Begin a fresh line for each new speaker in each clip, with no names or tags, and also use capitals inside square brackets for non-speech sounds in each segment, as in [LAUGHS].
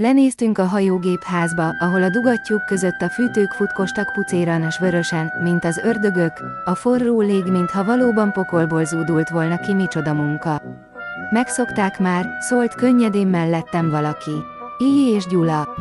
Lenéztünk a hajógépházba, ahol a dugattyúk között a fűtők futkostak pucéran és vörösen, mint az ördögök, a forró lég, mintha valóban pokolból zúdult volna ki micsoda munka. Megszokták már, szólt könnyedén mellettem valaki. Így és Gyula.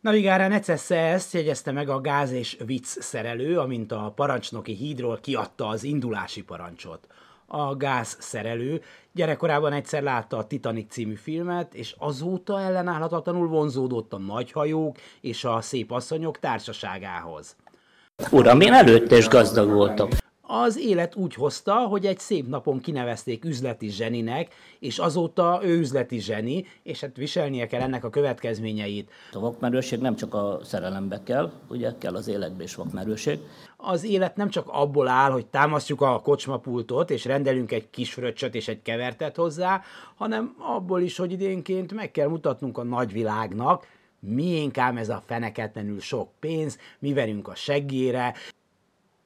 Navigára necesse ezt jegyezte meg a gáz és vicc szerelő, amint a parancsnoki hídról kiadta az indulási parancsot a gázszerelő. Gyerekkorában egyszer látta a Titanic című filmet, és azóta ellenállhatatlanul vonzódott a nagyhajók és a szép asszonyok társaságához.
Uram, én előtte is gazdag voltam.
Az élet úgy hozta, hogy egy szép napon kinevezték üzleti zseninek, és azóta ő üzleti zseni, és hát viselnie kell ennek a következményeit.
A vakmerőség nem csak a szerelembe kell, ugye kell az életbe is vakmerőség.
Az élet nem csak abból áll, hogy támasztjuk a kocsmapultot, és rendelünk egy kis fröccsöt és egy kevertet hozzá, hanem abból is, hogy idénként meg kell mutatnunk a nagyvilágnak, miénk ám ez a feneketlenül sok pénz, mi verünk a seggére,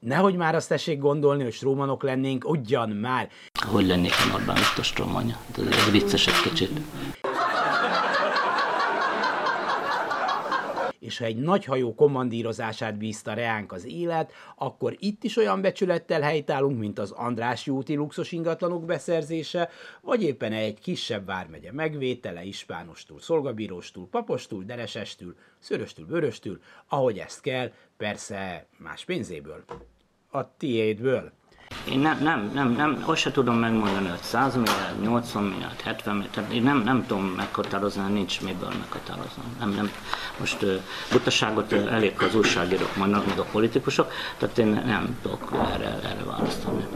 Nehogy már azt tessék gondolni, hogy strómanok lennénk, ugyan már.
Hogy lennék a Orbán Viktor strómanja? Ez vicces egy kicsit.
És ha egy nagy hajó kommandírozását bízta reánk az élet, akkor itt is olyan becsülettel helytállunk, mint az András úti luxus ingatlanok beszerzése, vagy éppen egy kisebb vármegye megvétele, ispánostól, szolgabíróstól, papostól, deresestől, szöröstől, vöröstől, ahogy ezt kell, persze más pénzéből a tiédből?
Én nem, nem, nem, nem, azt se tudom megmondani, hogy 100 milliárd, 80 milliárd, 70 milliárd, tehát én nem, nem tudom meghatározni, nincs miből meghatározni. Nem, nem. Most uh, butaságot elég az újságírók mondnak, meg a politikusok, tehát én nem tudok erre, erre választani.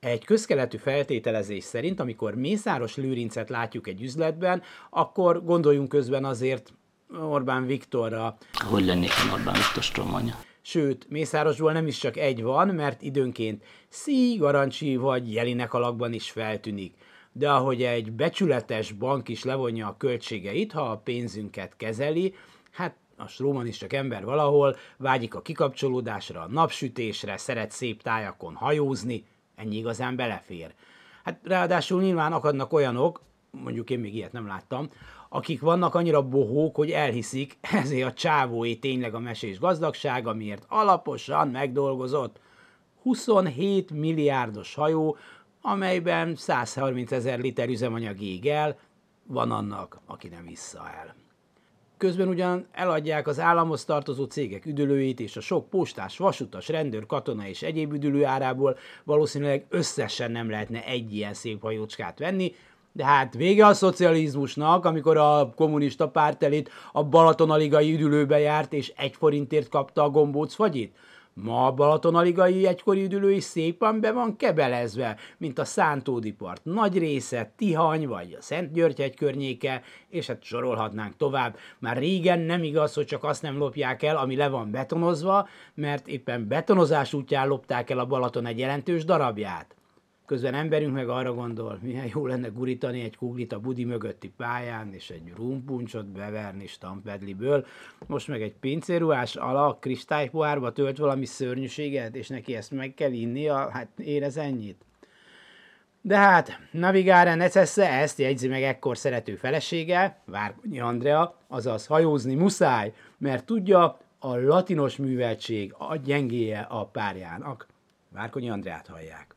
Egy közkeletű feltételezés szerint, amikor Mészáros Lőrincet látjuk egy üzletben, akkor gondoljunk közben azért Orbán Viktorra.
Hogy lennék én Orbán Viktor stromanya?
Sőt, Mészárosból nem is csak egy van, mert időnként Szí, Garancsi vagy Jelinek alakban is feltűnik. De ahogy egy becsületes bank is levonja a költségeit, ha a pénzünket kezeli, hát a Stróman is csak ember valahol, vágyik a kikapcsolódásra, a napsütésre, szeret szép tájakon hajózni, ennyi igazán belefér. Hát ráadásul nyilván akadnak olyanok, mondjuk én még ilyet nem láttam, akik vannak annyira bohók, hogy elhiszik, [LAUGHS] ezért a csávóé tényleg a mesés gazdagság, amiért alaposan megdolgozott. 27 milliárdos hajó, amelyben 130 ezer liter üzemanyag ég el, van annak, aki nem vissza el. Közben ugyan eladják az államhoz tartozó cégek üdülőit, és a sok postás, vasutas, rendőr, katona és egyéb üdülő árából valószínűleg összesen nem lehetne egy ilyen szép hajócskát venni, de hát vége a szocializmusnak, amikor a kommunista pártelit a Balatonaligai üdülőbe járt, és egy forintért kapta a gombóc fagyit. Ma a Balatonaligai egykori üdülő is szépen be van kebelezve, mint a Szántódipart nagy része, Tihany vagy a Szent György környéke, és hát sorolhatnánk tovább. Már régen nem igaz, hogy csak azt nem lopják el, ami le van betonozva, mert éppen betonozás útján lopták el a Balaton egy jelentős darabját. Közben emberünk meg arra gondol, milyen jó lenne gurítani egy kuglit a budi mögötti pályán, és egy rumpuncsot beverni stampedliből. Most meg egy pincéruhás alak kristálypohárba tölt valami szörnyűséget, és neki ezt meg kell a hát érez ennyit. De hát, navigára necesse ezt jegyzi meg ekkor szerető felesége, Várkonyi Andrea, azaz hajózni muszáj, mert tudja, a latinos műveltség a gyengéje a párjának. Várkonyi Andreát hallják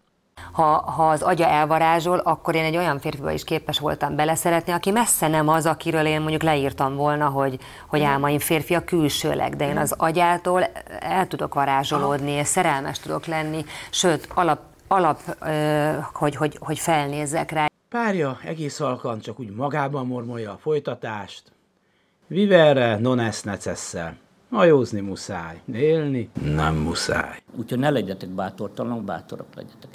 ha, ha az agya elvarázsol, akkor én egy olyan férfiba is képes voltam beleszeretni, aki messze nem az, akiről én mondjuk leírtam volna, hogy, hogy álmaim férfi a külsőleg, de én az agyától el tudok varázsolódni, és szerelmes tudok lenni, sőt, alap, alap hogy, hogy, hogy felnézzek rá.
Párja egész halkan csak úgy magában mormolja a folytatást. Vivere non est necesse. Hajózni muszáj, élni nem muszáj.
Úgyhogy ne legyetek bátortalanok, bátorok legyetek.